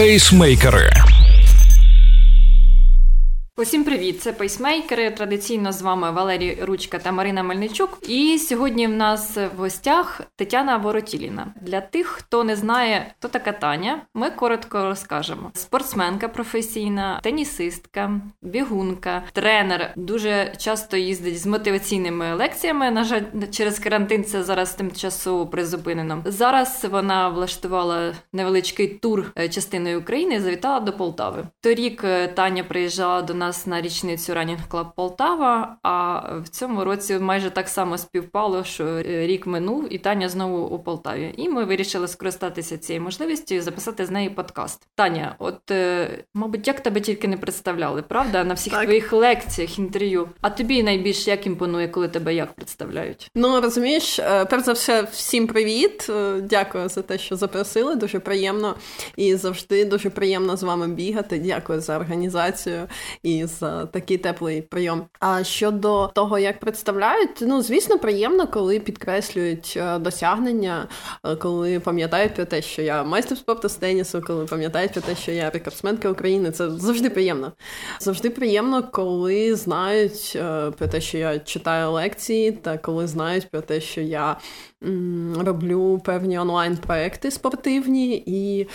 Пейсмейкери. Усім привіт! Це пейсмейкери. Традиційно з вами Валерій Ручка та Марина Мельничук. І сьогодні в нас в гостях Тетяна Воротіліна. Для тих, хто не знає, хто така Таня, ми коротко розкажемо: спортсменка професійна, тенісистка, бігунка, тренер. Дуже часто їздить з мотиваційними лекціями. На жаль, через карантин це зараз тимчасово призупинено. Зараз вона влаштувала невеличкий тур е, частиною України. і Завітала до Полтави. Торік е, Таня приїжджала до нас нас на річницю Running Club Полтава. А в цьому році майже так само співпало, що рік минув, і Таня знову у Полтаві. І ми вирішили скористатися цією можливістю і записати з неї подкаст. Таня, от е, мабуть, як тебе тільки не представляли, правда? На всіх так. твоїх лекціях, інтерв'ю. А тобі найбільш як імпонує, коли тебе як представляють? Ну розумієш, е, перш за все, всім привіт. Е, дякую за те, що запросили. Дуже приємно і завжди дуже приємно з вами бігати. Дякую за організацію і за такий теплий прийом. А щодо того, як представляють, ну звісно, приємно, коли підкреслюють е, досягнення, е, коли пам'ятають про те, що я майстер спорту з тенісу, коли пам'ятають про те, що я рекордсменка України. Це завжди приємно. Завжди приємно, коли знають е, про те, що я читаю лекції, та коли знають про те, що я. Роблю певні онлайн-проекти спортивні і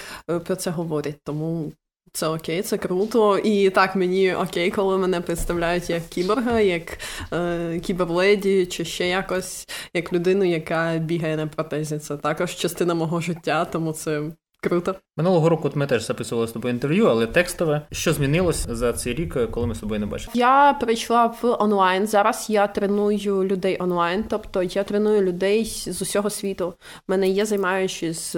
про це говорять. Тому це окей, це круто. І так мені окей, коли мене представляють як кіборга, як е, кіберледі, чи ще якось як людину, яка бігає на протезі. Це також частина мого життя, тому це Круто. Минулого року ми теж записували з тобою інтерв'ю, але текстове. Що змінилось за цей рік, коли ми з тобою не бачили? Я прийшла в онлайн. Зараз я треную людей онлайн, тобто я треную людей з усього світу. У мене є займаючі з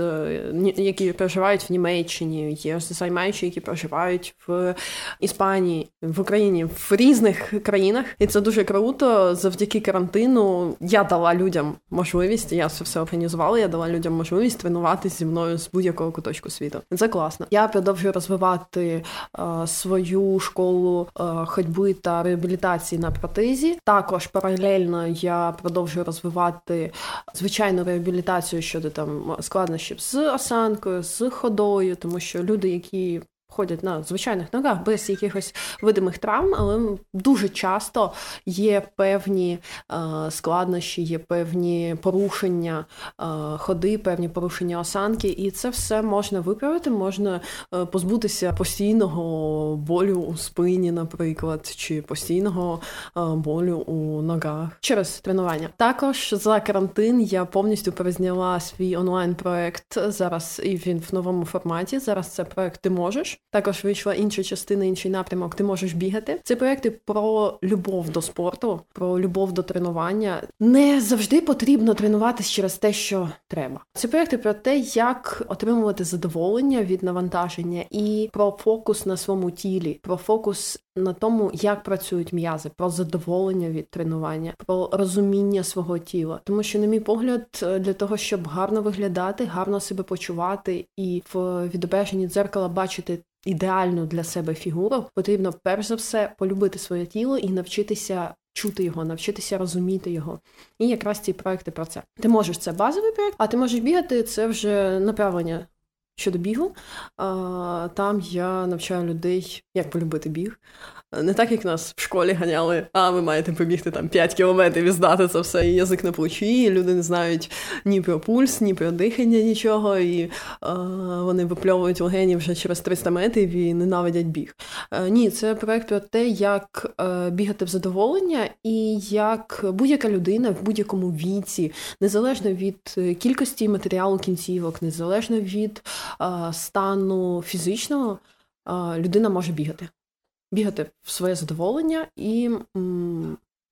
які проживають в Німеччині, є займаючі, які проживають в Іспанії, в Україні, в різних країнах. І це дуже круто. Завдяки карантину я дала людям можливість. Я це все організувала. Я дала людям можливість тренуватися зі мною з будь-якого куточку світу. Це класно. Я продовжую розвивати е, свою школу е, ходьби та реабілітації на протезі. Також паралельно я продовжую розвивати звичайну реабілітацію щодо там складнощів з осанкою, з ходою, тому що люди, які ходять на звичайних ногах без якихось видимих травм, але дуже часто є певні е, складнощі, є певні порушення е, ходи, певні порушення осанки, і це все можна виправити, можна е, позбутися постійного болю у спині, наприклад, чи постійного е, болю у ногах через тренування. Також за карантин я повністю перезняла свій онлайн-проект зараз, і він в новому форматі. Зараз це проект ти можеш. Також вийшла інша частина, інший напрямок. Ти можеш бігати. Це проекти про любов до спорту, про любов до тренування. Не завжди потрібно тренуватися через те, що треба. Це проекти про те, як отримувати задоволення від навантаження, і про фокус на своєму тілі, про фокус на тому, як працюють м'язи, про задоволення від тренування, про розуміння свого тіла. Тому що, на мій погляд, для того, щоб гарно виглядати, гарно себе почувати і в відображенні дзеркала бачити ідеальну для себе фігуру, потрібно перш за все полюбити своє тіло і навчитися. Чути його, навчитися розуміти його. І якраз ці проекти про це. Ти можеш це базовий проект, а ти можеш бігати це вже направлення щодо бігу. Там я навчаю людей, як полюбити біг. Не так, як нас в школі ганяли, а ви маєте побігти там 5 кілометрів і здати це все, і язик на плечі, і люди не знають ні про пульс, ні про дихання, нічого, і е, вони випльовують легені вже через 300 метрів і ненавидять біг. Е, ні, це проект про те, як е, бігати в задоволення, і як будь-яка людина в будь-якому віці, незалежно від кількості матеріалу кінцівок, незалежно від е, стану фізичного, е, людина може бігати бігати в своє задоволення і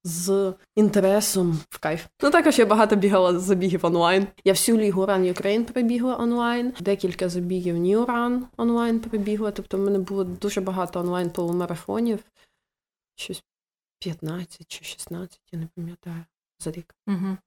з інтересом в кайф. Ну також я багато бігала забігів онлайн. Я всю лігу Run Ukraine прибігла онлайн, декілька забігів New Run онлайн прибігла. Тобто в мене було дуже багато онлайн полумарафонів. Щось 15 чи 16, я не пам'ятаю за рік. Угу.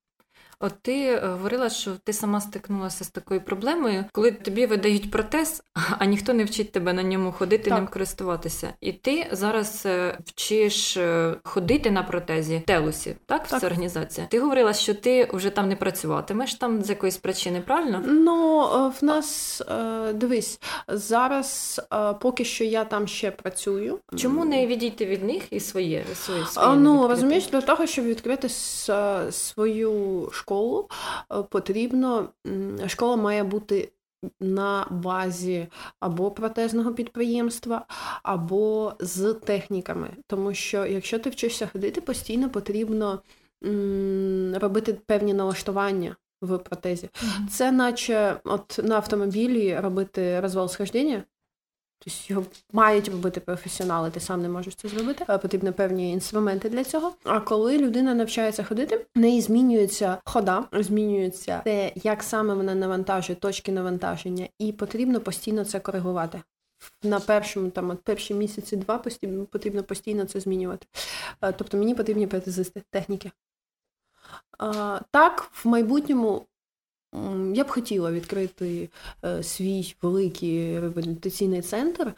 От ти говорила, що ти сама стикнулася з такою проблемою, коли тобі видають протез, а ніхто не вчить тебе на ньому ходити, так. ним користуватися. І ти зараз вчиш ходити на протезі телусі, так? так. Це організація. Ти говорила, що ти вже там не працюватимеш там з якоїсь причини, правильно? Ну в нас дивись зараз, поки що я там ще працюю. Чому не відійти від них і своє своє, своє Ну розумієш, для того, щоб відкрити свою школу, потрібно школа має бути. На базі або протезного підприємства, або з техніками. Тому що якщо ти вчишся ходити, постійно потрібно м, робити певні налаштування в протезі. Це наче от на автомобілі робити розвал схождення, Тобто його мають робити професіонали, ти сам не можеш це зробити. Потрібні певні інструменти для цього. А коли людина навчається ходити, в неї змінюється хода, змінюється те, як саме вона навантажує точки навантаження, і потрібно постійно це коригувати. На першому там от перші місяці два постійно потрібно постійно це змінювати. Тобто мені потрібні протезисти техніки. Так, в майбутньому я б хотіла відкрити е, свій великий реабілітаційний центр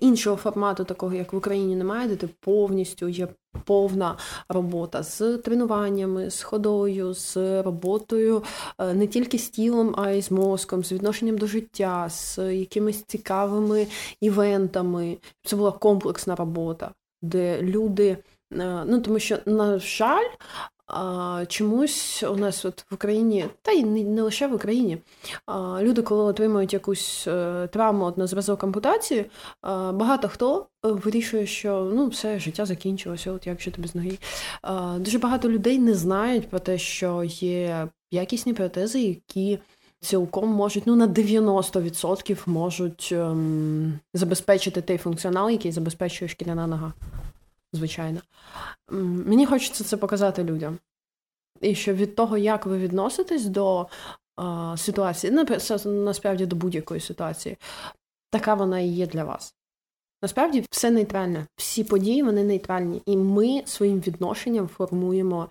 іншого формату, такого як в Україні немає, де ти повністю є повна робота з тренуваннями, з ходою, з роботою е, не тільки з тілом, а й з мозком, з відношенням до життя, з якимись цікавими івентами. Це була комплексна робота, де люди. Е, ну, тому що, на жаль, а, Чомусь у нас от в Україні, та й не, лише в Україні, люди, коли отримують якусь е, травму от на зразок ампутації, багато хто е, вирішує, що ну, все життя закінчилося, от як же тобі ноги. Дуже багато людей не знають про те, що є якісні протези, які. Цілком можуть ну на 90% можуть ем, забезпечити той функціонал, який забезпечує шкіряна нога звичайно. Мені хочеться це показати людям. І що від того, як ви відноситесь до е, ситуації, насправді до будь-якої ситуації, така вона і є для вас. Насправді все нейтральне. Всі події вони нейтральні. І ми своїм відношенням формуємо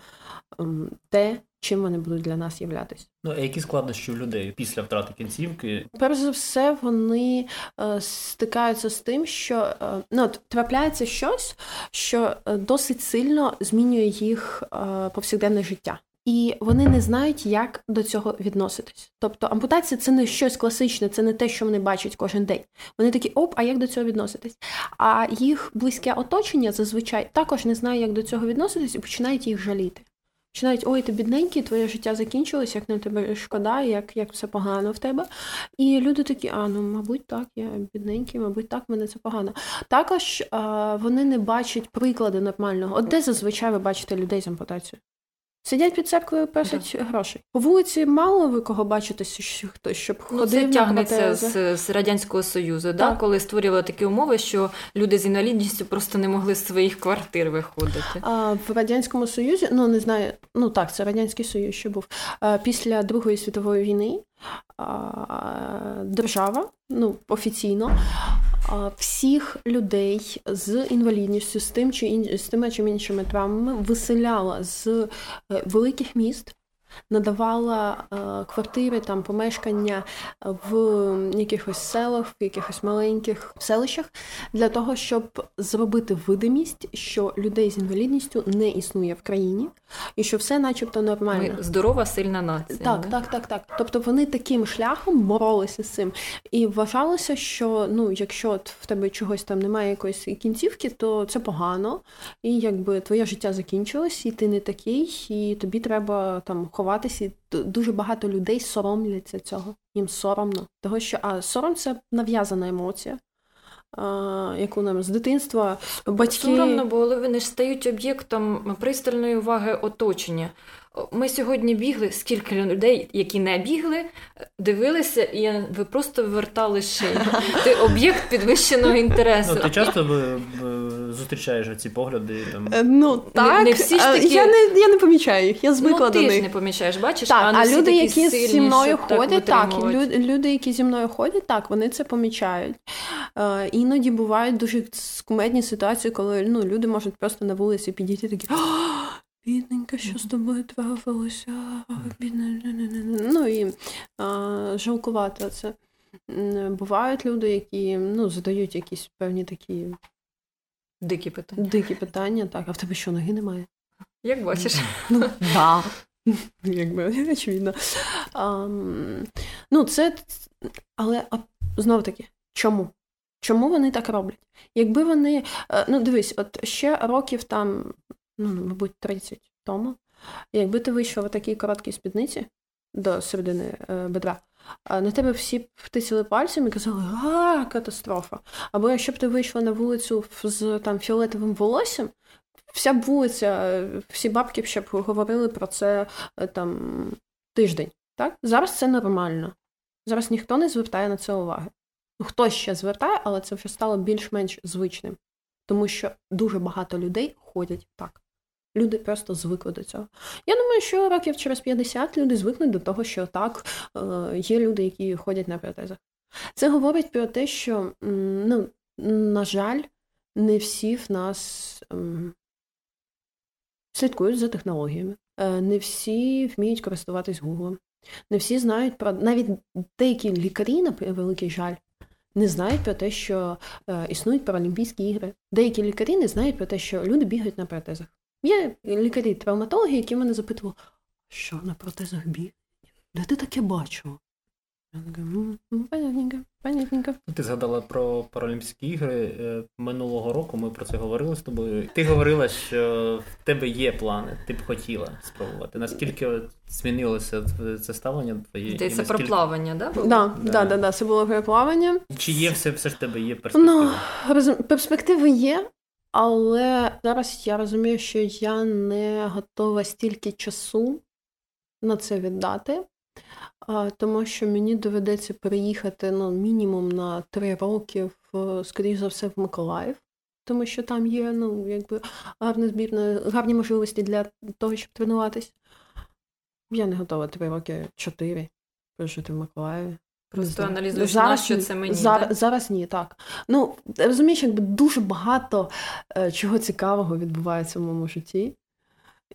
те, чим вони будуть для нас являтися. Ну, а які складнощі у людей після втрати кінцівки? Перш за все, вони е, стикаються з тим, що е, ну, трапляється щось, що е, досить сильно змінює їх е, повсякденне життя. І вони не знають, як до цього відноситись. Тобто ампутація це не щось класичне, це не те, що вони бачать кожен день. Вони такі, оп, а як до цього відноситись? А їх близьке оточення зазвичай також не знає, як до цього відноситись, і починають їх жаліти. Починають, ой, ти бідненький, твоє життя закінчилось, як на тебе шкода, як як все погано в тебе. І люди такі, а ну, мабуть, так, я бідненький, мабуть, так, мене це погано. Також а, вони не бачать приклади нормального. От де зазвичай ви бачите людей з ампутацією? Сидять під церквою, просять да. гроші. По вулиці мало ви кого бачите, що хтось щоб ну, ходив Це тягнеться з, з радянського союзу, да? коли створювали такі умови, що люди з інвалідністю просто не могли з своїх квартир виходити. А в радянському союзі, ну не знаю, ну так, це радянський союз ще був. А, Після Другої світової війни держава, ну офіційно всіх людей з інвалідністю, з тим чи ін... з тими чи іншими травмами виселяла з е, великих міст надавала е, квартири, там помешкання в якихось селах, в якихось маленьких селищах для того, щоб зробити видимість, що людей з інвалідністю не існує в країні, і що все, начебто, нормально. Ми здорова, сильна нація. Так, не? так, так, так. Тобто вони таким шляхом боролися з цим. І вважалося, що ну, якщо в тебе чогось там немає якоїсь кінцівки, то це погано, і якби твоє життя закінчилось, і ти не такий, і тобі треба там ховати ховатися. Дуже багато людей соромляться цього. Їм соромно. Того, що а сором це нав'язана емоція. А, яку нам з дитинства батьки... Соромно, бо вони ж стають об'єктом пристальної уваги оточення. Ми сьогодні бігли, скільки людей, які не бігли, дивилися, і ви просто вивертали шию. Ти об'єкт підвищеного інтересу. Ну, Ти часто зустрічаєш ці погляди? Там? Е, ну, так. Не, не всі ж такі... Я не я не помічаю їх, я звикла ну, до них. ти ж не помічаєш, бачиш? Так, а, а люди, які сильні, зі мною ходять, так, люди, люди, які зі мною ходять, так, вони це помічають. Е, Іноді бувають дуже скумедні ситуації, коли ну, люди можуть просто на вулиці підійти такі бідненька, що з тобою трапилося, бідна. Ну і а, жалкувати це. Бувають люди, які ну, задають якісь певні такі дикі питання. Дикі питання, так. А в тебе що, ноги немає? Як бачиш? Ну, да. Якби очевидно. Ну, це. Але знов таки, чому? Чому вони так роблять? Якби вони. Е, ну, дивись, от ще років там, ну, мабуть, 30 тому, якби ти вийшов в такій короткій спідниці до середини е, бедра, на тебе всі втисили пальцем і казали, а, катастрофа. Або якщо б ти вийшла на вулицю з там фіолетовим волоссям, вся вулиця, всі бабки б ще б говорили про це е, там тиждень. Так? Зараз це нормально. Зараз ніхто не звертає на це уваги. Ну, хтось ще звертає, але це вже стало більш-менш звичним. Тому що дуже багато людей ходять так. Люди просто звикли до цього. Я думаю, що років через 50 люди звикнуть до того, що так, е, є люди, які ходять на протезах. Це говорить про те, що, ну, на жаль, не всі в нас ем, слідкують за технологіями, е, не всі вміють користуватись Гуглом, не всі знають про навіть деякі лікарі, на великий жаль, не знають про те, що е, існують паралімпійські ігри. Деякі лікарі не знають про те, що люди бігають на протезах. Є лікарі-травматологи, які мене запитували, що на протезах бігають? Де ти таке бачив? Понятненько, понятненько. Ти згадала про Паралімпійські ігри е, минулого року. Ми про це говорили з тобою. Ти говорила, що в тебе є плани, ти б хотіла спробувати. Наскільки змінилося це ставлення твоє? Це наскільки... про плавання, да? Так, да, да, да, да, це було про плавання. Чи є все все ж тебе є перспективи? Ну, перспективи є, але зараз я розумію, що я не готова стільки часу на це віддати тому що мені доведеться переїхати ну, мінімум на три роки, в, скоріш за все, в Миколаїв, тому що там є ну, якби гарна збірна, гарні можливості для того, щоб тренуватись. Я не готова три роки, чотири прожити в Миколаєві. Просто аналізуєш, зараз, на що це мені. Зараз, да? зараз ні, так. Ну, розумієш, якби дуже багато е, чого цікавого відбувається в моєму житті.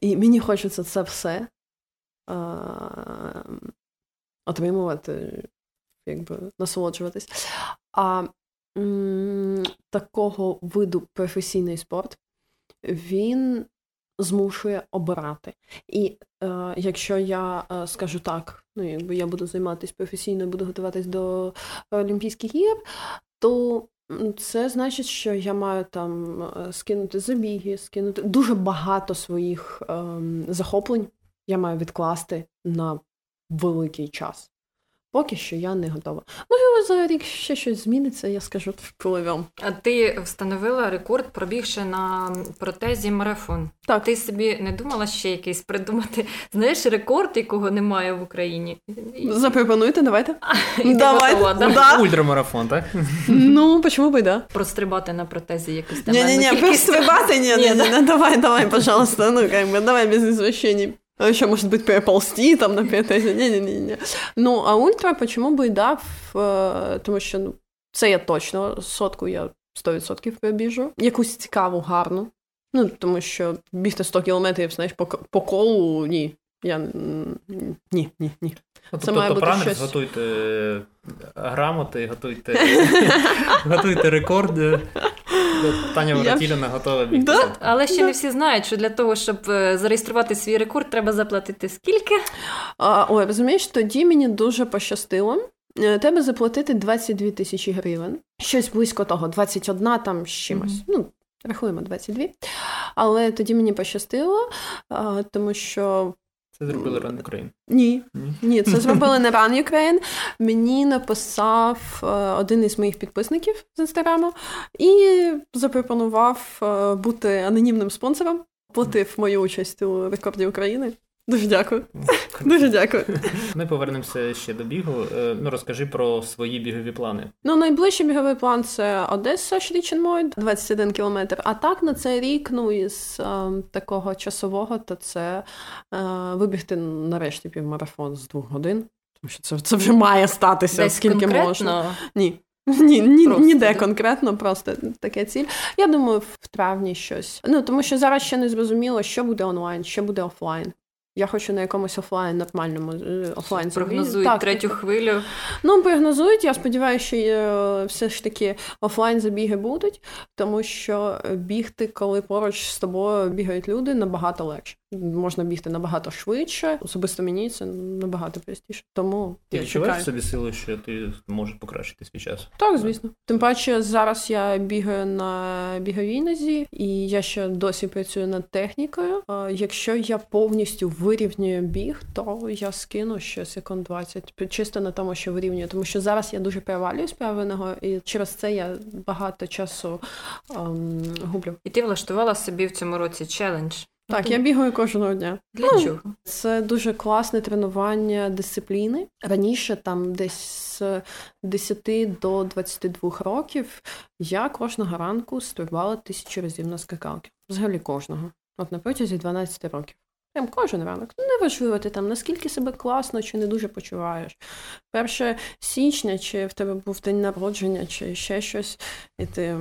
І мені хочеться це все. Е, отримувати, якби насолоджуватись. А м- такого виду професійний спорт він змушує обирати. І е, якщо я е, скажу так, ну якби я буду займатися професійно, буду готуватись до Олімпійських ігор, то це значить, що я маю там е, скинути забіги, скинути дуже багато своїх е, захоплень. Я маю відкласти на великий час. Поки що я не готова. Можливо, за рік ще щось зміниться, я скажу впливом. А ти встановила рекорд, пробігши на протезі марафон. Так. Ти собі не думала ще якийсь придумати? Знаєш, рекорд, якого немає в Україні? Запропонуйте, давайте. Давайте. Да. Ультрамарафон, так? Ну, почему би, да. Прострибати на протезі якось там. Ні-ні-ні, прострибати, ні, ні, ні, давай, давай, пожалуйста, ну, как давай без извращений. А еще, может быть, переползти там на п'ятезі. Ні-ні-ні. Ну, а ультра, почему би і дав? Тому що ну, це я точно сотку я 100% перебіжу. Якусь цікаву, гарну. Ну, тому що бігти 100 кілометрів, знаєш, по, по колу ні. Я ні, ні, ні. Ну, це тобто, бути щось... готуйте е, грамоти, готуйте готуйте рекорди. Таня Воротіліна готова бігти. Да? Але ще да. не всі знають, що для того, щоб е, зареєструвати свій рекорд, треба заплатити скільки? А, Ой, розумієш, тоді мені дуже пощастило. Е, треба заплатити 22 тисячі гривень. Щось близько того, 21 там з чимось. Mm-hmm. Ну, рахуємо 22. Але тоді мені пощастило, тому що це зробили Run Ukraine? Ні. Ні, Ні це зробили не Run Ukraine. Мені написав е, один із моїх підписників з інстаграму і запропонував е, бути анонімним спонсором, платив мою участь у рекорді України. Дуже дякую. Дуже дякую. Ми повернемося ще до бігу. Е, ну розкажи про свої бігові плани. Ну, найближчий біговий план це Одеса Шріченмой, 21 кілометр. А так на цей рік, ну із е, такого часового, то це е, вибігти нарешті півмарафон з двох годин. Тому що це це вже має статися, Десь скільки конкретно? можна. Ні. Ні, ні, просто, ніде конкретно, просто таке ціль. Я думаю, в травні щось. Ну тому що зараз ще не зрозуміло, що буде онлайн, що буде офлайн. Я хочу на якомусь офлайн нормальному е, офлайн Прогнозують так, третю так. хвилю. Ну, прогнозують. Я сподіваюся, що е, все ж таки офлайн забіги будуть, тому що бігти, коли поруч з тобою бігають люди, набагато легше можна бігти набагато швидше. Особисто мені це набагато простіше. Тому ти я відчуваєш собі силу, що ти можеш покращити свій час? Так, звісно. Тим паче, зараз я бігаю на біговій нозі, і я ще досі працюю над технікою. Якщо я повністю вирівнюю біг, то я скину ще секунд 20. чисто на тому, що вирівнюю. Тому що зараз я дуже перевалююсь правильного, і через це я багато часу ем, гублю. І ти влаштувала собі в цьому році челендж. Так, я бігаю кожного дня. Для ну, чого? Це дуже класне тренування дисципліни. Раніше, там десь з 10 до 22 років, я кожного ранку стрибала тисячу разів на скакалки. Взагалі кожного. От на протязі 12 років. Прям кожен ранок. Ну, неважливо, ти там наскільки себе класно чи не дуже почуваєш. Перше січня, чи в тебе був день народження, чи ще щось, і ти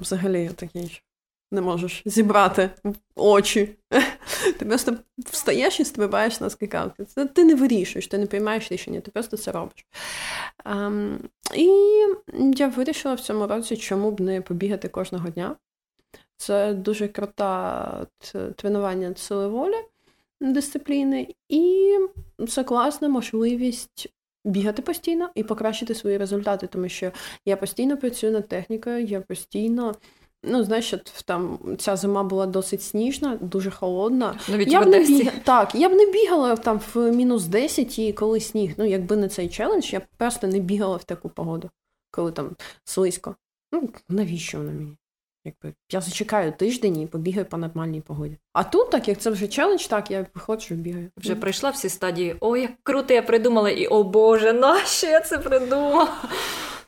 взагалі такий не можеш зібрати очі. Ти просто встаєш і стрибаєш на скакалки. Це ти не вирішуєш, ти не приймаєш рішення, ти просто це робиш. Um, і я вирішила в цьому році, чому б не побігати кожного дня. Це дуже крута тренування сили волі дисципліни, і це класна можливість. Бігати постійно і покращити свої результати, тому що я постійно працюю над технікою, я постійно Ну, знаєш, там ця зима була досить сніжна, дуже холодна. Навіть я б не біг... Так, я б не бігала там в мінус 10 і коли сніг. Ну, якби не цей челендж, я б просто не бігала в таку погоду, коли там слизько. Ну, навіщо вона мені? Якби Я зачекаю тиждень і побігаю по нормальній погоді. А тут, так як це вже челендж, так я виходжу бігаю. Вже пройшла всі стадії. О, як круто, я придумала, і о Боже, нащо я це придумала?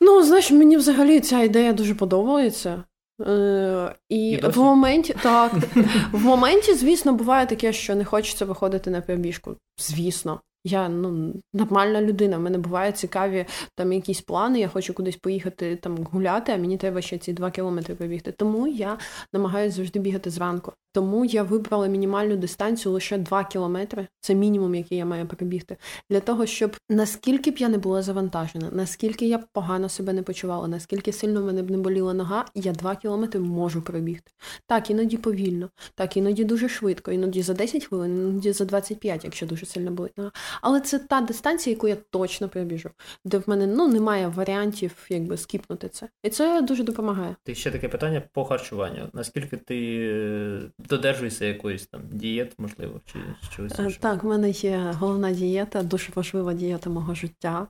Ну, знаєш, мені взагалі ця ідея дуже подобається. Е, І, і в моменті, так, в моменті, звісно, буває таке, що не хочеться виходити на пробіжку. Звісно. Я ну, нормальна людина. В мене бувають цікаві там якісь плани. Я хочу кудись поїхати там гуляти, а мені треба ще ці два кілометри побігти. Тому я намагаюся завжди бігати зранку. Тому я вибрала мінімальну дистанцію лише 2 кілометри. Це мінімум, який я маю пробігти. Для того, щоб наскільки б я не була завантажена, наскільки я б погано себе не почувала, наскільки сильно мене б не боліла нога, я 2 кілометри можу пробігти. Так, іноді повільно, так, іноді дуже швидко, іноді за 10 хвилин, іноді за 25, якщо дуже сильно болить нога. Але це та дистанція, яку я точно пробіжу, де в мене ну немає варіантів, якби скіпнути це. І це дуже допомагає. Ти ще таке питання по харчуванню. Наскільки ти додержуєшся якоїсь там дієт, можливо, чи чогось? Е, так, в мене є головна дієта, дуже важлива дієта мого життя,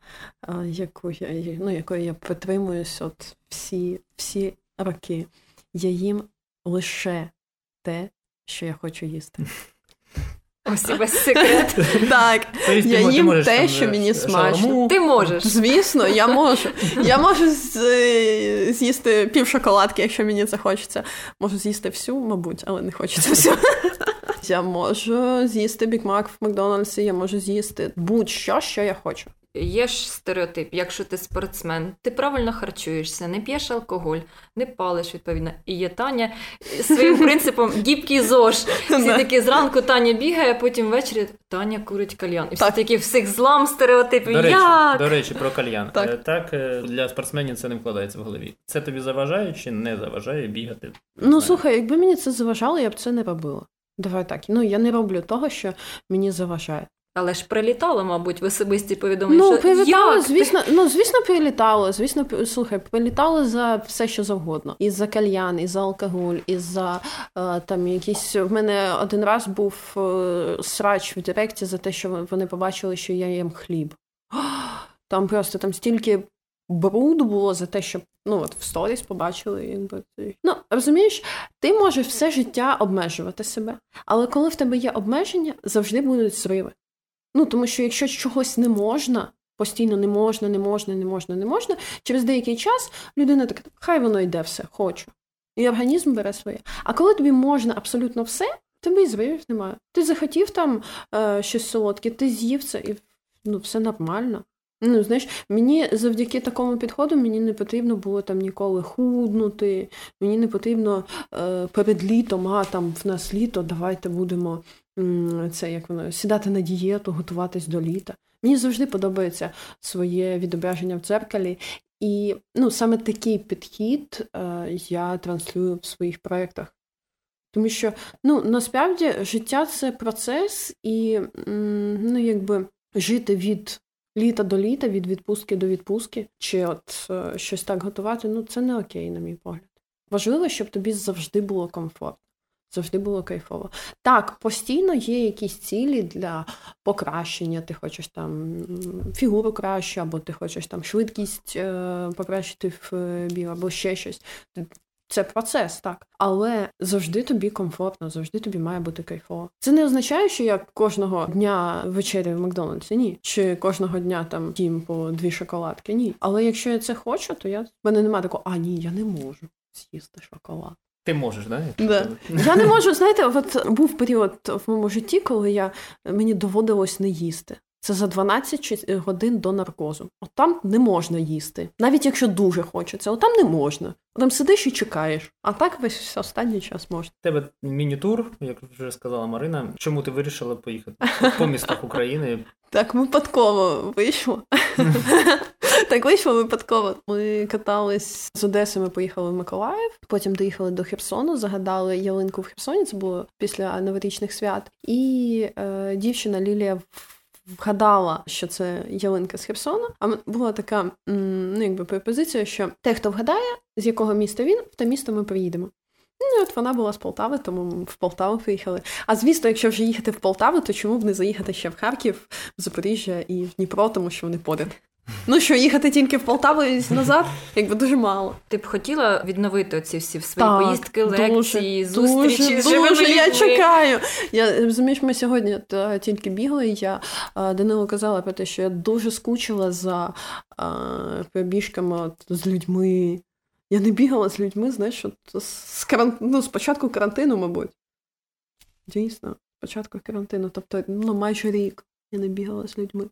е, яку я ну, якою я притримуюсь от всі, всі роки. Я їм лише те, що я хочу їсти. Ось і весь секрет. Так, я їм те, що мені смачно. Ти можеш. Звісно, я можу. Я можу е, з'їсти пів шоколадки, якщо мені це хочеться. Можу з'їсти всю, мабуть, але не хочеться всю. Я можу з'їсти бікмак в Макдональдсі, я можу з'їсти будь-що, що я хочу. Є ж стереотип, якщо ти спортсмен, ти правильно харчуєшся, не п'єш алкоголь, не палиш відповідно. І є Таня своїм принципом гібкий зож. Всі такі зранку Таня бігає, а потім ввечері Таня курить кальян. І всі такі всіх злам стереотипів. До речі, Як? до речі, про кальян. Так. Е, так е, для спортсменів це не вкладається в голові. Це тобі заважає чи не заважає бігати? Ну слухай, якби мені це заважало, я б це не робила. Давай так. Ну я не роблю того, що мені заважає. Але ж прилітало, мабуть, в особисті повідомлення. Ну, що прилітало, як? звісно, ну звісно, прилітало. Звісно, слухай, прилітало за все, що завгодно. І за кальян, і за алкоголь, і за е, там якісь. В мене один раз був е, срач в директі за те, що вони побачили, що я їм хліб. Там просто там стільки. Бруд було за те, що ну от в сторіс побачили, якби ну розумієш, ти можеш все життя обмежувати себе, але коли в тебе є обмеження, завжди будуть зриви. Ну, тому що якщо чогось не можна, постійно не можна, не можна, не можна, не можна, через деякий час людина така, хай воно йде все, хочу. І організм бере своє. А коли тобі можна абсолютно все, тобі і звивів немає. Ти захотів там е, щось солодке, ти з'їв це і ну, все нормально. Ну, знаєш, мені завдяки такому підходу мені не потрібно було там ніколи худнути, мені не потрібно е, перед літом, а там в нас літо, давайте будемо це як воно сідати на дієту, готуватись до літа. Мені завжди подобається своє відображення в дзеркалі. І ну, саме такий підхід е, я транслюю в своїх проєктах. Тому що ну, насправді життя це процес, і ну, якби жити від літа до літа, від відпустки до відпустки, чи от е, щось так готувати, ну це не окей, на мій погляд. Важливо, щоб тобі завжди було комфортно, завжди було кайфово. Так, постійно є якісь цілі для покращення. Ти хочеш там фігуру краще, або ти хочеш там швидкість е, покращити в е, біг, або ще щось. Це процес, так. Але завжди тобі комфортно, завжди тобі має бути кайфово. Це не означає, що я кожного дня вечерю в Макдональдсі, ні. Чи кожного дня там їм по дві шоколадки. Ні. Але якщо я це хочу, то я в мене немає такого, а ні, я не можу з'їсти шоколад. Ти можеш, да? да? Я не можу, знаєте, от був період в моєму житті, коли я мені доводилось не їсти. Це за 12 годин до наркозу. От там не можна їсти, навіть якщо дуже хочеться, от там не можна. Там сидиш і чекаєш. А так весь останній час можна. Тебе міні-тур, як вже сказала Марина. Чому ти вирішила поїхати по містах України? Так випадково вийшло. Так вийшло випадково. Ми катались з Одеси, ми поїхали в Миколаїв, потім доїхали до Херсону, загадали ялинку в Херсоні. Це було після новорічних свят. І е, дівчина Лілія вгадала, що це ялинка з Херсона. А була така ну, якби пропозиція, що те, хто вгадає, з якого міста він, в те місто ми приїдемо. Ну, от вона була з Полтави, тому в Полтаву приїхали. А звісно, якщо вже їхати в Полтаву, то чому б не заїхати ще в Харків, в Запоріжжя і в Дніпро, тому що вони поряд. Ну що, їхати тільки в Полтаву і назад, якби дуже мало. Ти б хотіла відновити оці всі свої так, поїздки, лекції, дуже, зустрічі? Дуже, дуже я чекаю. Я розумієш, ми сьогодні тільки бігли, і я Данилу казала про те, що я дуже скучила за а, пробіжками з людьми. Я не бігала з людьми, знаєш, от, з каран... ну, спочатку карантину, мабуть. Дійсно, спочатку карантину. Тобто, ну, майже рік я не бігала з людьми.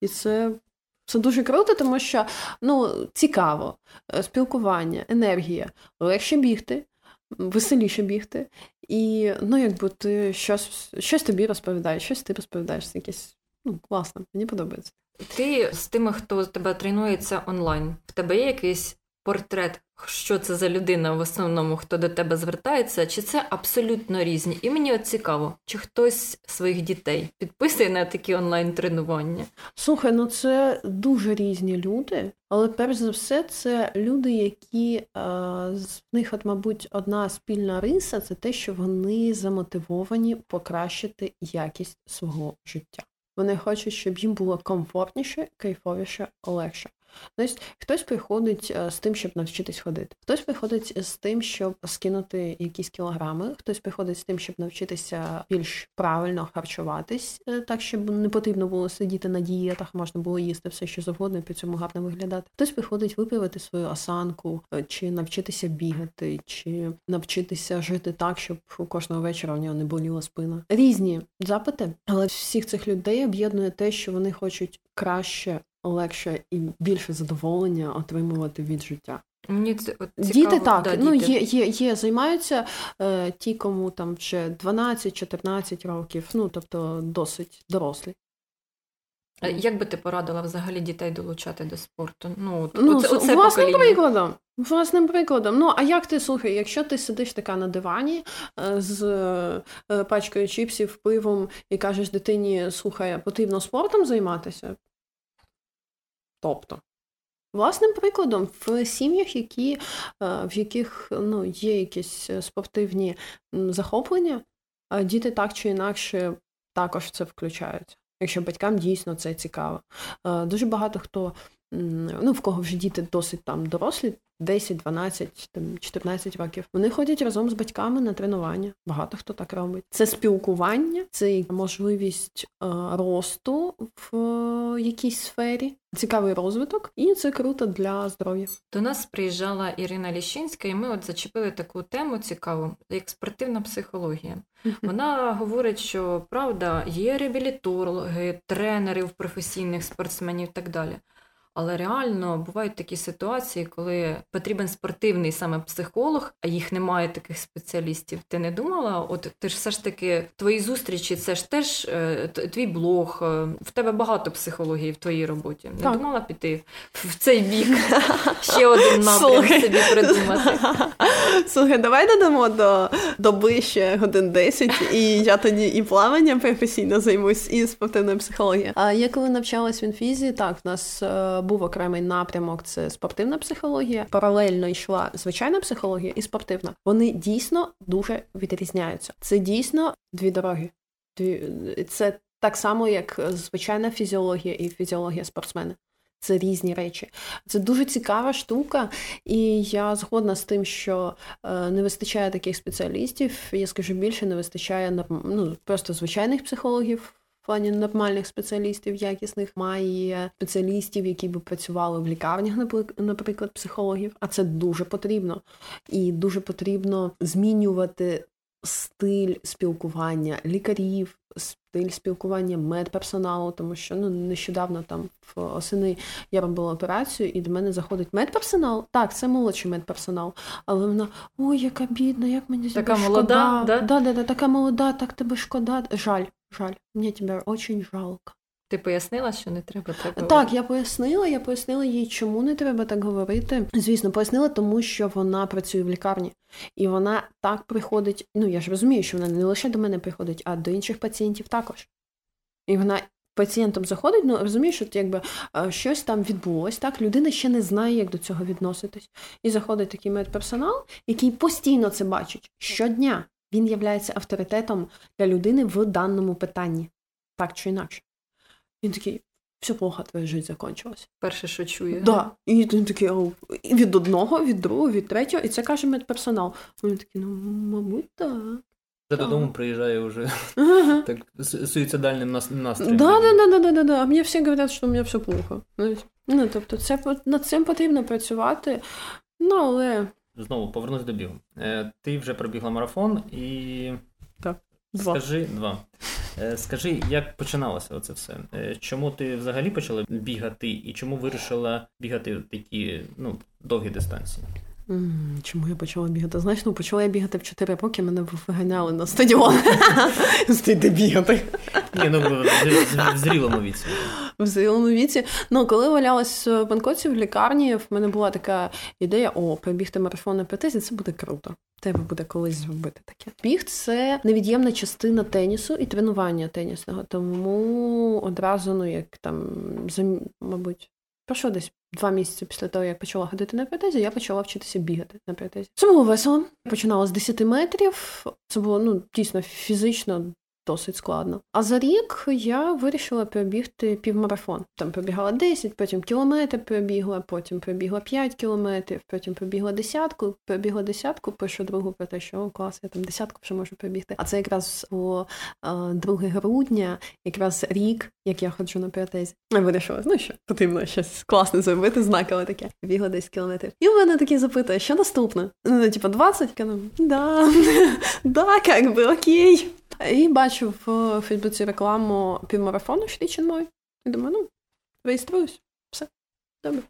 І це це дуже круто, тому що ну, цікаво, е, спілкування, енергія. Легше бігти, веселіше бігти. І ну, якби ти щось щось тобі розповідаєш, щось ти розповідаєш. Це якесь ну, класно, мені подобається. Ти з тими, хто тебе тренується онлайн, в тебе є якийсь портрет, що це за людина в основному, хто до тебе звертається, чи це абсолютно різні? І мені от цікаво, чи хтось своїх дітей підписує на такі онлайн-тренування? Слухай, ну це дуже різні люди, але перш за все, це люди, які з них, от, мабуть, одна спільна риса це те, що вони замотивовані покращити якість свого життя. Вони хочуть, щоб їм було комфортніше, кайфовіше, легше. Тобто хтось приходить е, з тим, щоб навчитись ходити, хтось приходить з тим, щоб скинути якісь кілограми, хтось приходить з тим, щоб навчитися більш правильно харчуватись, е, так щоб не потрібно було сидіти на дієтах, можна було їсти все, що завгодно, і при цьому гарно виглядати. Хтось приходить виправити свою осанку, е, чи навчитися бігати, чи навчитися жити так, щоб кожного вечора в нього не боліла спина. Різні запити, але всіх цих людей об'єднує те, що вони хочуть краще легше і більше задоволення отримувати від життя. Мені це от цікаво, Діти так, да, ну діти. є, є, є, займаються е, ті, кому там вже 12-14 років, ну тобто досить дорослі. Як би ти порадила взагалі дітей долучати до спорту? Ну, ну оце, оце власним покоління. прикладом. Власним прикладом. Ну, а як ти слухай, якщо ти сидиш така на дивані е, з е, пачкою чіпсів, пивом і кажеш дитині, слухай, потрібно спортом займатися, Тобто, власним прикладом, в сім'ях, які, е, в яких ну, є якісь е, спортивні захоплення, діти так чи інакше також це включають, якщо батькам дійсно це цікаво. Е, дуже багато хто ну в кого вже діти досить там дорослі, 10, 12, там 14 років. Вони ходять разом з батьками на тренування. Багато хто так робить. Це спілкування, це можливість е, росту в е, якійсь сфері, цікавий розвиток, і це круто для здоров'я. До нас приїжджала Ірина Ліщинська, і ми от зачепили таку тему цікаву, як спортивна психологія. Вона говорить, що правда є реабілітологи, тренери в професійних спортсменів і так далі. Але реально бувають такі ситуації, коли потрібен спортивний саме психолог, а їх немає таких спеціалістів. Ти не думала? От ти ж все ж таки твої зустрічі, це ж теж е, твій блог. Е, в тебе багато психології в твоїй роботі. Не так. думала піти в цей бік ще один напрям собі придумати. Слухай, давай додамо до доби ще годин 10, і я тоді і плавання професійно займусь, і спортивною психологією. А я коли навчалась в інфізі, так в нас. Був окремий напрямок це спортивна психологія. Паралельно йшла звичайна психологія і спортивна. Вони дійсно дуже відрізняються. Це дійсно дві дороги. Це так само, як звичайна фізіологія і фізіологія спортсмена. Це різні речі. Це дуже цікава штука, і я згодна з тим, що е, не вистачає таких спеціалістів. Я скажу більше, не вистачає ну, просто звичайних психологів плані нормальних спеціалістів, якісних має спеціалістів, які би працювали в лікарнях, наприклад, психологів. А це дуже потрібно. І дуже потрібно змінювати стиль спілкування лікарів, стиль спілкування медперсоналу, тому що ну нещодавно там в осени я робила операцію, і до мене заходить медперсонал. Так, це молодший медперсонал, але вона ой, яка бідна, як мені така шкода. молода, да? Да, да, да, така молода, так тебе шкода. Жаль, жаль, мені тебе дуже жалко. Ти пояснила, що не треба так говорити? Так, я пояснила, я пояснила їй, чому не треба так говорити. Звісно, пояснила, тому що вона працює в лікарні, і вона так приходить. Ну я ж розумію, що вона не лише до мене приходить, а до інших пацієнтів також. І вона пацієнтом заходить, ну розумієш, що якби щось там відбулось, так людина ще не знає, як до цього відноситись. І заходить такий медперсонал, який постійно це бачить щодня. Він являється авторитетом для людини в даному питанні, так чи інакше. Він такий, все плохо, твоя життя закончилась. Перше, що чує. Да. І він такий від одного, від другого, від третього, і це каже медперсонал. Він такий, ну, мабуть, так. Вже додому приїжджає вже так суїцидальним настроєм. Да, да, да, да, да, да. А мені всі говорять, що у мене все плохо. Ну, тобто, це над цим потрібно працювати. Ну, але. Знову повернусь до бігу. Е, ти вже пробігла марафон і. Так. Два. Скажи два. Е, скажи, як починалося оце все? Е, чому ти взагалі почала бігати, і чому вирішила бігати такі ну, довгі дистанції? Чому я почала бігати? Знаєш, ну почала я бігати в 4 роки, мене виганяли на стадіон. Стійте бігати. Ні, ну в зрілому віці. В зрілому віці. Ну, коли валялась в Бангкоці в лікарні, в мене була така ідея: о, пробігти марафон на п'ятизі, це буде круто. Треба буде колись зробити таке. Біг це невід'ємна частина тенісу і тренування тенісного. Тому одразу, ну як там, мабуть, пройшло десь два місяці після того, як почала ходити на протезі, я почала вчитися бігати на протезі. Це було весело. Починала з 10 метрів. Це було ну дійсно фізично досить складно. А за рік я вирішила пробігти півмарафон. Там пробігала 10, потім кілометр пробігла, потім пробігла 5 кілометрів, потім пробігла десятку, пробігла десятку, пишу другу про те, що о, клас, я там десятку вже можу пробігти. А це якраз було 2 грудня, якраз рік, як я ходжу на протезі. Я вирішила, ну що, потрібно щось класне зробити, знакове таке. Бігла 10 кілометрів. І в мене такі запитує, що наступне? Ну, типу, 20? Я да, да, як би, окей. І бачу в Фейсбуці рекламу півмарафону Шрічен мой. І думаю, ну, реєструюсь, все. Добре.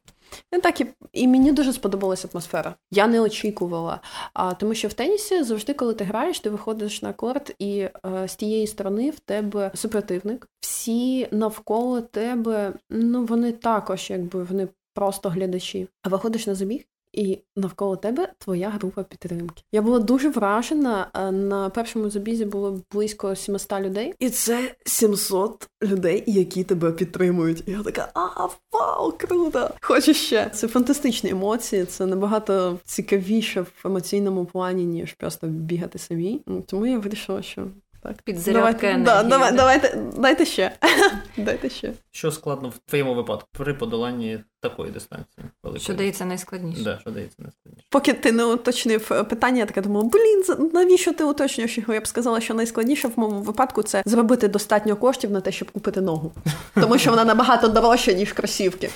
І так і, і мені дуже сподобалася атмосфера. Я не очікувала. А, Тому що в тенісі завжди, коли ти граєш, ти виходиш на корт, і е, з тієї сторони в тебе супротивник. Всі навколо тебе, ну вони також, якби вони просто глядачі. А виходиш на забіг, і навколо тебе твоя група підтримки. Я була дуже вражена. На першому забізі було близько 700 людей, і це 700 людей, які тебе підтримують. І я така, а вау, круто! Хочу ще. Це фантастичні емоції. Це набагато цікавіше в емоційному плані, ніж просто бігати самі. Тому я вирішила, що так. Підзарядка давайте, енергії. Да, давай, давайте, дайте ще. дайте ще. Що складно в твоєму випадку при подоланні такої дистанції? Великої? Що дається найскладніше? Да, що дається найскладніше? Поки ти не уточнив е, питання, я така думала, блін, навіщо ти уточнюєш його? Я б сказала, що найскладніше в моєму випадку це зробити достатньо коштів на те, щоб купити ногу. Тому що вона набагато дорожча, ніж кросівки.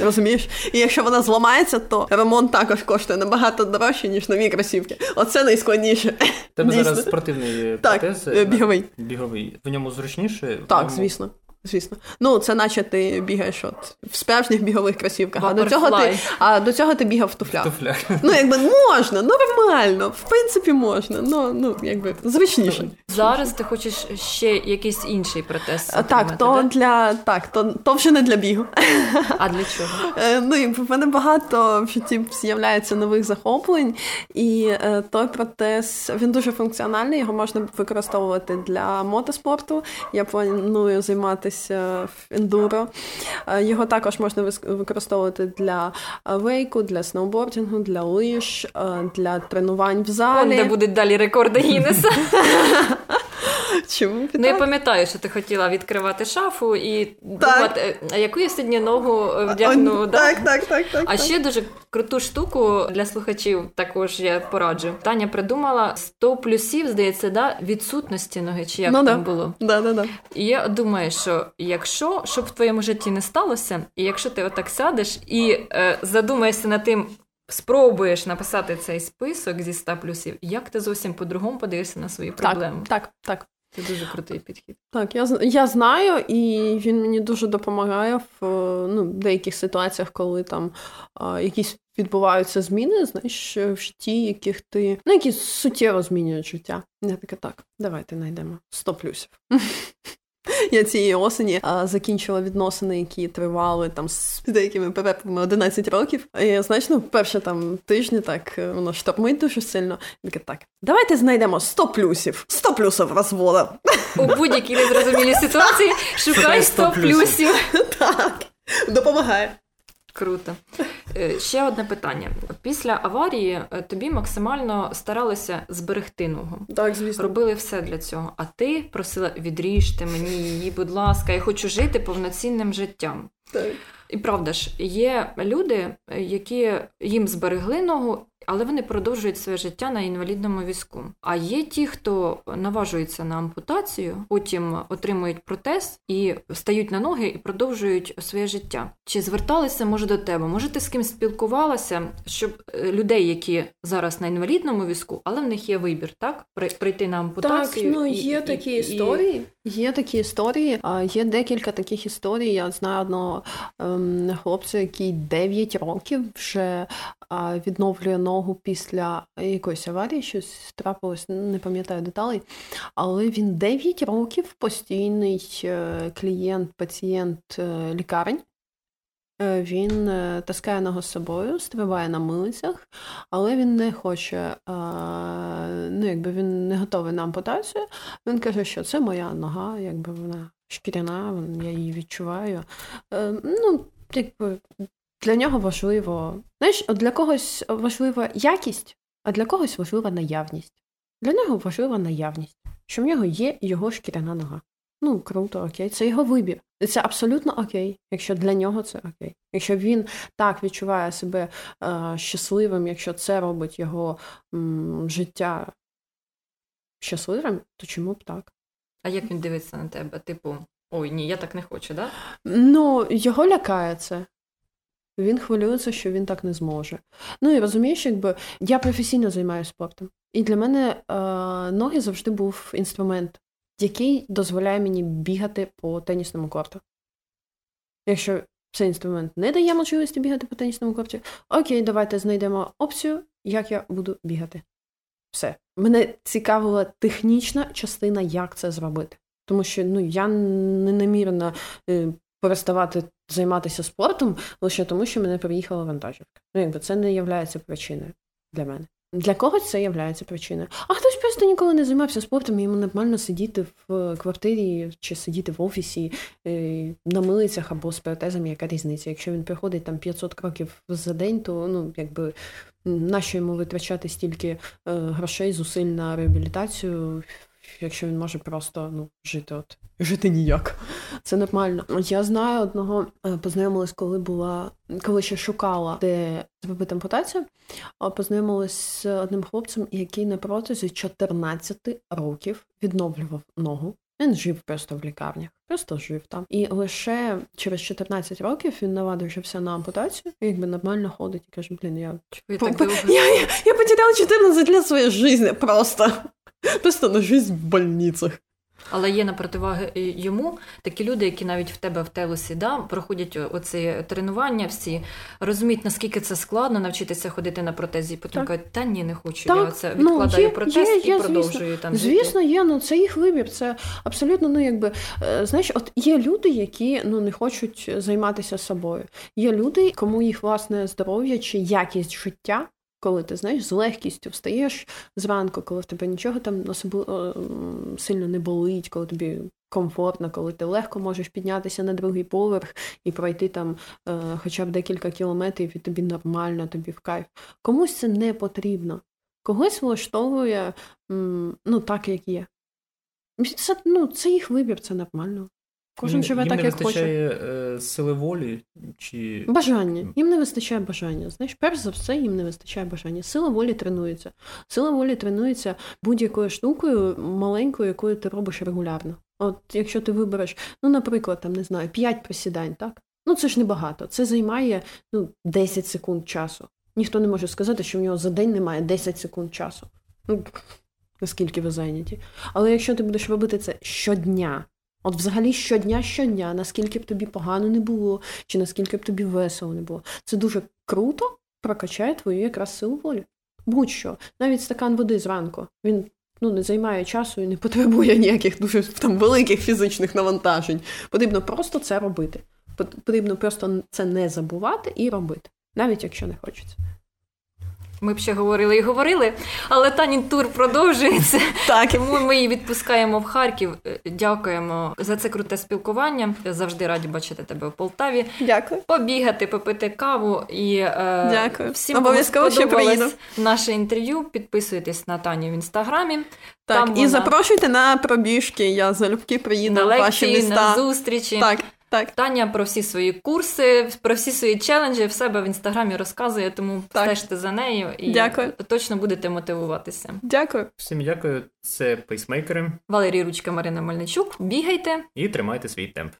Розумієш? І якщо вона зламається, то ремонт також коштує набагато дорожче, ніж нові кросівки. Оце найскладніше. Тебе Дійсно. зараз спортивний протез е, біговий. біговий. В ньому зручніше? В Так, ньому- звісно. Звісно. Ну, це наче ти бігаєш от в справжніх бігових кросівках. А до цього ти, а до цього ти бігав в туфлях. Туфлях. Ну, якби можна, нормально, в принципі, можна. Ну, ну якби зручніше. Зараз ти хочеш ще якийсь інший протез. А, Так, отримати, то да? для так, то, то вже не для бігу. А для чого? Е, Ну і в мене багато в житті з'являється нових захоплень, і е, той протез він дуже функціональний. Його можна використовувати для мотоспорту. Я планую займатися в ендуро. Е, Його також можна використовувати для е, вейку, для сноубордингу, для лиж, е, для тренувань в залі. де будуть далі рекорди Гіннеса. Чому і Ну, я пам'ятаю, що ти хотіла відкривати шафу і думати, а яку я сьогодні ногу е, вдягну. О, да? Так, так, так, так. А так. ще дуже круту штуку для слухачів також я пораджу. Таня придумала 100 плюсів, здається, да, відсутності ноги, чи як Ну, там да. було. Да, да, да. І я думаю, що якщо щоб в твоєму житті не сталося, і якщо ти отак сядеш і е, задумаєшся над тим, спробуєш написати цей список зі 100 плюсів, як ти зовсім по-другому подивишся на свої проблеми. Так, так, так. Це дуже крутий підхід. Так, я, я знаю, і він мені дуже допомагає в ну, деяких ситуаціях, коли там якісь відбуваються зміни, знаєш, в житті, яких ти ну, які суттєво змінюють життя. Я таке так, давайте знайдемо 100 плюсів. Я цієї осені а, закінчила відносини, які тривали там з деякими перепами 11 років. І значно ну, перші там тижні так е, воно штормить дуже сильно. Я така, так, давайте знайдемо 100 плюсів, 100 плюсів розвода. У будь-якій незрозумілій ситуації шукай Шукай 100 100 плюсів. Так, допомагає. Круто. Е, Ще одне питання. Після аварії е, тобі максимально старалися зберегти ногу. Так, звісно. Робили все для цього. А ти просила відріжте мені її, будь ласка, я хочу жити повноцінним життям. Так. І правда ж, є люди, е, які їм зберегли ногу, але вони продовжують своє життя на інвалідному візку. А є ті, хто наважується на ампутацію, потім отримують протез і стають на ноги і продовжують своє життя. Чи зверталися може до тебе? Може, ти з ким спілкувалася, щоб е, людей, які зараз на інвалідному візку, але в них є вибір, так При- прийти на Так, ампутацію. ну є і- такі і- історії. Є такі історії. Є декілька таких історій. Я знаю одного ем, хлопця, який 9 років вже відновлює ногу після якоїсь аварії, щось трапилось, не пам'ятаю деталей. Але він 9 років постійний е, клієнт, пацієнт е, лікарень. Е, Він е, таскає ногу з собою, стрибає на милицях, але він не хоче, ну якби він не готовий на ампутацію. Він каже, що це моя нога, якби вона шкіряна, я її відчуваю. Е, Ну, якби для нього важливо. Знаєш, для когось важлива якість, а для когось важлива наявність. Для нього важлива наявність, що в нього є його шкіряна нога. Ну, круто, окей, це його вибір. І це абсолютно окей, якщо для нього це окей. Якщо він так відчуває себе е, щасливим, якщо це робить його м, життя щасливим, то чому б так? А як він дивиться на тебе? Типу, ой, ні, я так не хочу, да? Ну, його лякає це. Він хвилюється, що він так не зможе. Ну і розумієш, якби я професійно займаюся спортом. І для мене е, ноги завжди був інструмент, який дозволяє мені бігати по тенісному корту. Якщо цей інструмент не дає можливості бігати по тенісному корті, окей, давайте знайдемо опцію, як я буду бігати. Все. Мене цікавила технічна частина, як це зробити. Тому що ну, я не намірена е, переставати займатися спортом лише тому, що мене приїхала вантажівка. Ну, якби це не є причиною для мене. Для когось це є причиною. А хтось просто ніколи не займався спортом, і йому нормально сидіти в квартирі чи сидіти в офісі е, на милицях або з протезами, яка різниця. Якщо він приходить там 500 кроків за день, то ну якби нащо йому витрачати стільки е, грошей, зусиль на реабілітацію, якщо він може просто ну, жити от жити ніяк. Це нормально. Я знаю одного, е, познайомилась, коли була, коли ще шукала, де зробити ампутацію, познайомилась з одним хлопцем, який на протязі 14 років відновлював ногу. Він жив просто в лікарнях, просто жив там. І лише через 14 років він навадився на ампутацію, і якби нормально ходить і каже, блін, я так я, я, я потеряла 14 лет своєї життя просто. Просто на жизнь в больницях. Але є на противаги йому такі люди, які навіть в тебе в телусі да, проходять оці тренування, всі розуміють, наскільки це складно навчитися ходити на протезі. Потім так. кажуть, та ні, не хочу. Так. Я це ну, відкладаю ну, є, протез є, і є, продовжую звісно. там. Звісно, є. Ну це їх вибір. Це абсолютно, ну якби е, знаєш, от є люди, які ну не хочуть займатися собою. Є люди, кому їх власне здоров'я чи якість життя коли ти знаєш, з легкістю встаєш зранку, коли в тебе нічого там особливо сильно не болить, коли тобі комфортно, коли ти легко можеш піднятися на другий поверх і пройти там е, хоча б декілька кілометрів, і тобі нормально, тобі в кайф. Комусь це не потрібно. Когось влаштовує ну, так, як є. Це, ну, це їх вибір, це нормально. Кожен живе їм так, не як хоче. вистачає е, сили волі чи бажання. Їм не вистачає бажання. Знаєш, перш за все, їм не вистачає бажання. Сила волі тренується. Сила волі тренується будь-якою штукою маленькою, якою ти робиш регулярно. От якщо ти вибереш, ну, наприклад, там не знаю, 5 присідань, так? Ну це ж небагато. Це займає ну, 10 секунд часу. Ніхто не може сказати, що в нього за день немає 10 секунд часу. Ну, наскільки ви зайняті. Але якщо ти будеш робити це щодня. От взагалі щодня, щодня, наскільки б тобі погано не було, чи наскільки б тобі весело не було, це дуже круто прокачає твою якраз силу волі. Будь-що, навіть стакан води зранку, він ну, не займає часу і не потребує ніяких дуже там великих фізичних навантажень. Потрібно просто це робити. Потрібно просто це не забувати і робити, навіть якщо не хочеться. Ми б ще говорили і говорили, але Танін тур продовжується. Так. Тому ми її відпускаємо в Харків. Е, дякуємо за це круте спілкування. Завжди раді бачити тебе в Полтаві. Дякую. Побігати, попити каву і е, Дякую. всім Обов'язково ще приїду. наше інтерв'ю. Підписуйтесь на Таню в інстаграмі. Так, Там і вона... запрошуйте на пробіжки. Я залюбки приїду на в ваші міста. на зустрічі. Так. Так. Таня про всі свої курси, про всі свої челенджі в себе в інстаграмі розказує, тому так. стежте за нею і дякую. точно будете мотивуватися. Дякую. Всім дякую. Це пейсмейкери. Валерій Ручка, Марина Мельничук. Бігайте і тримайте свій темп.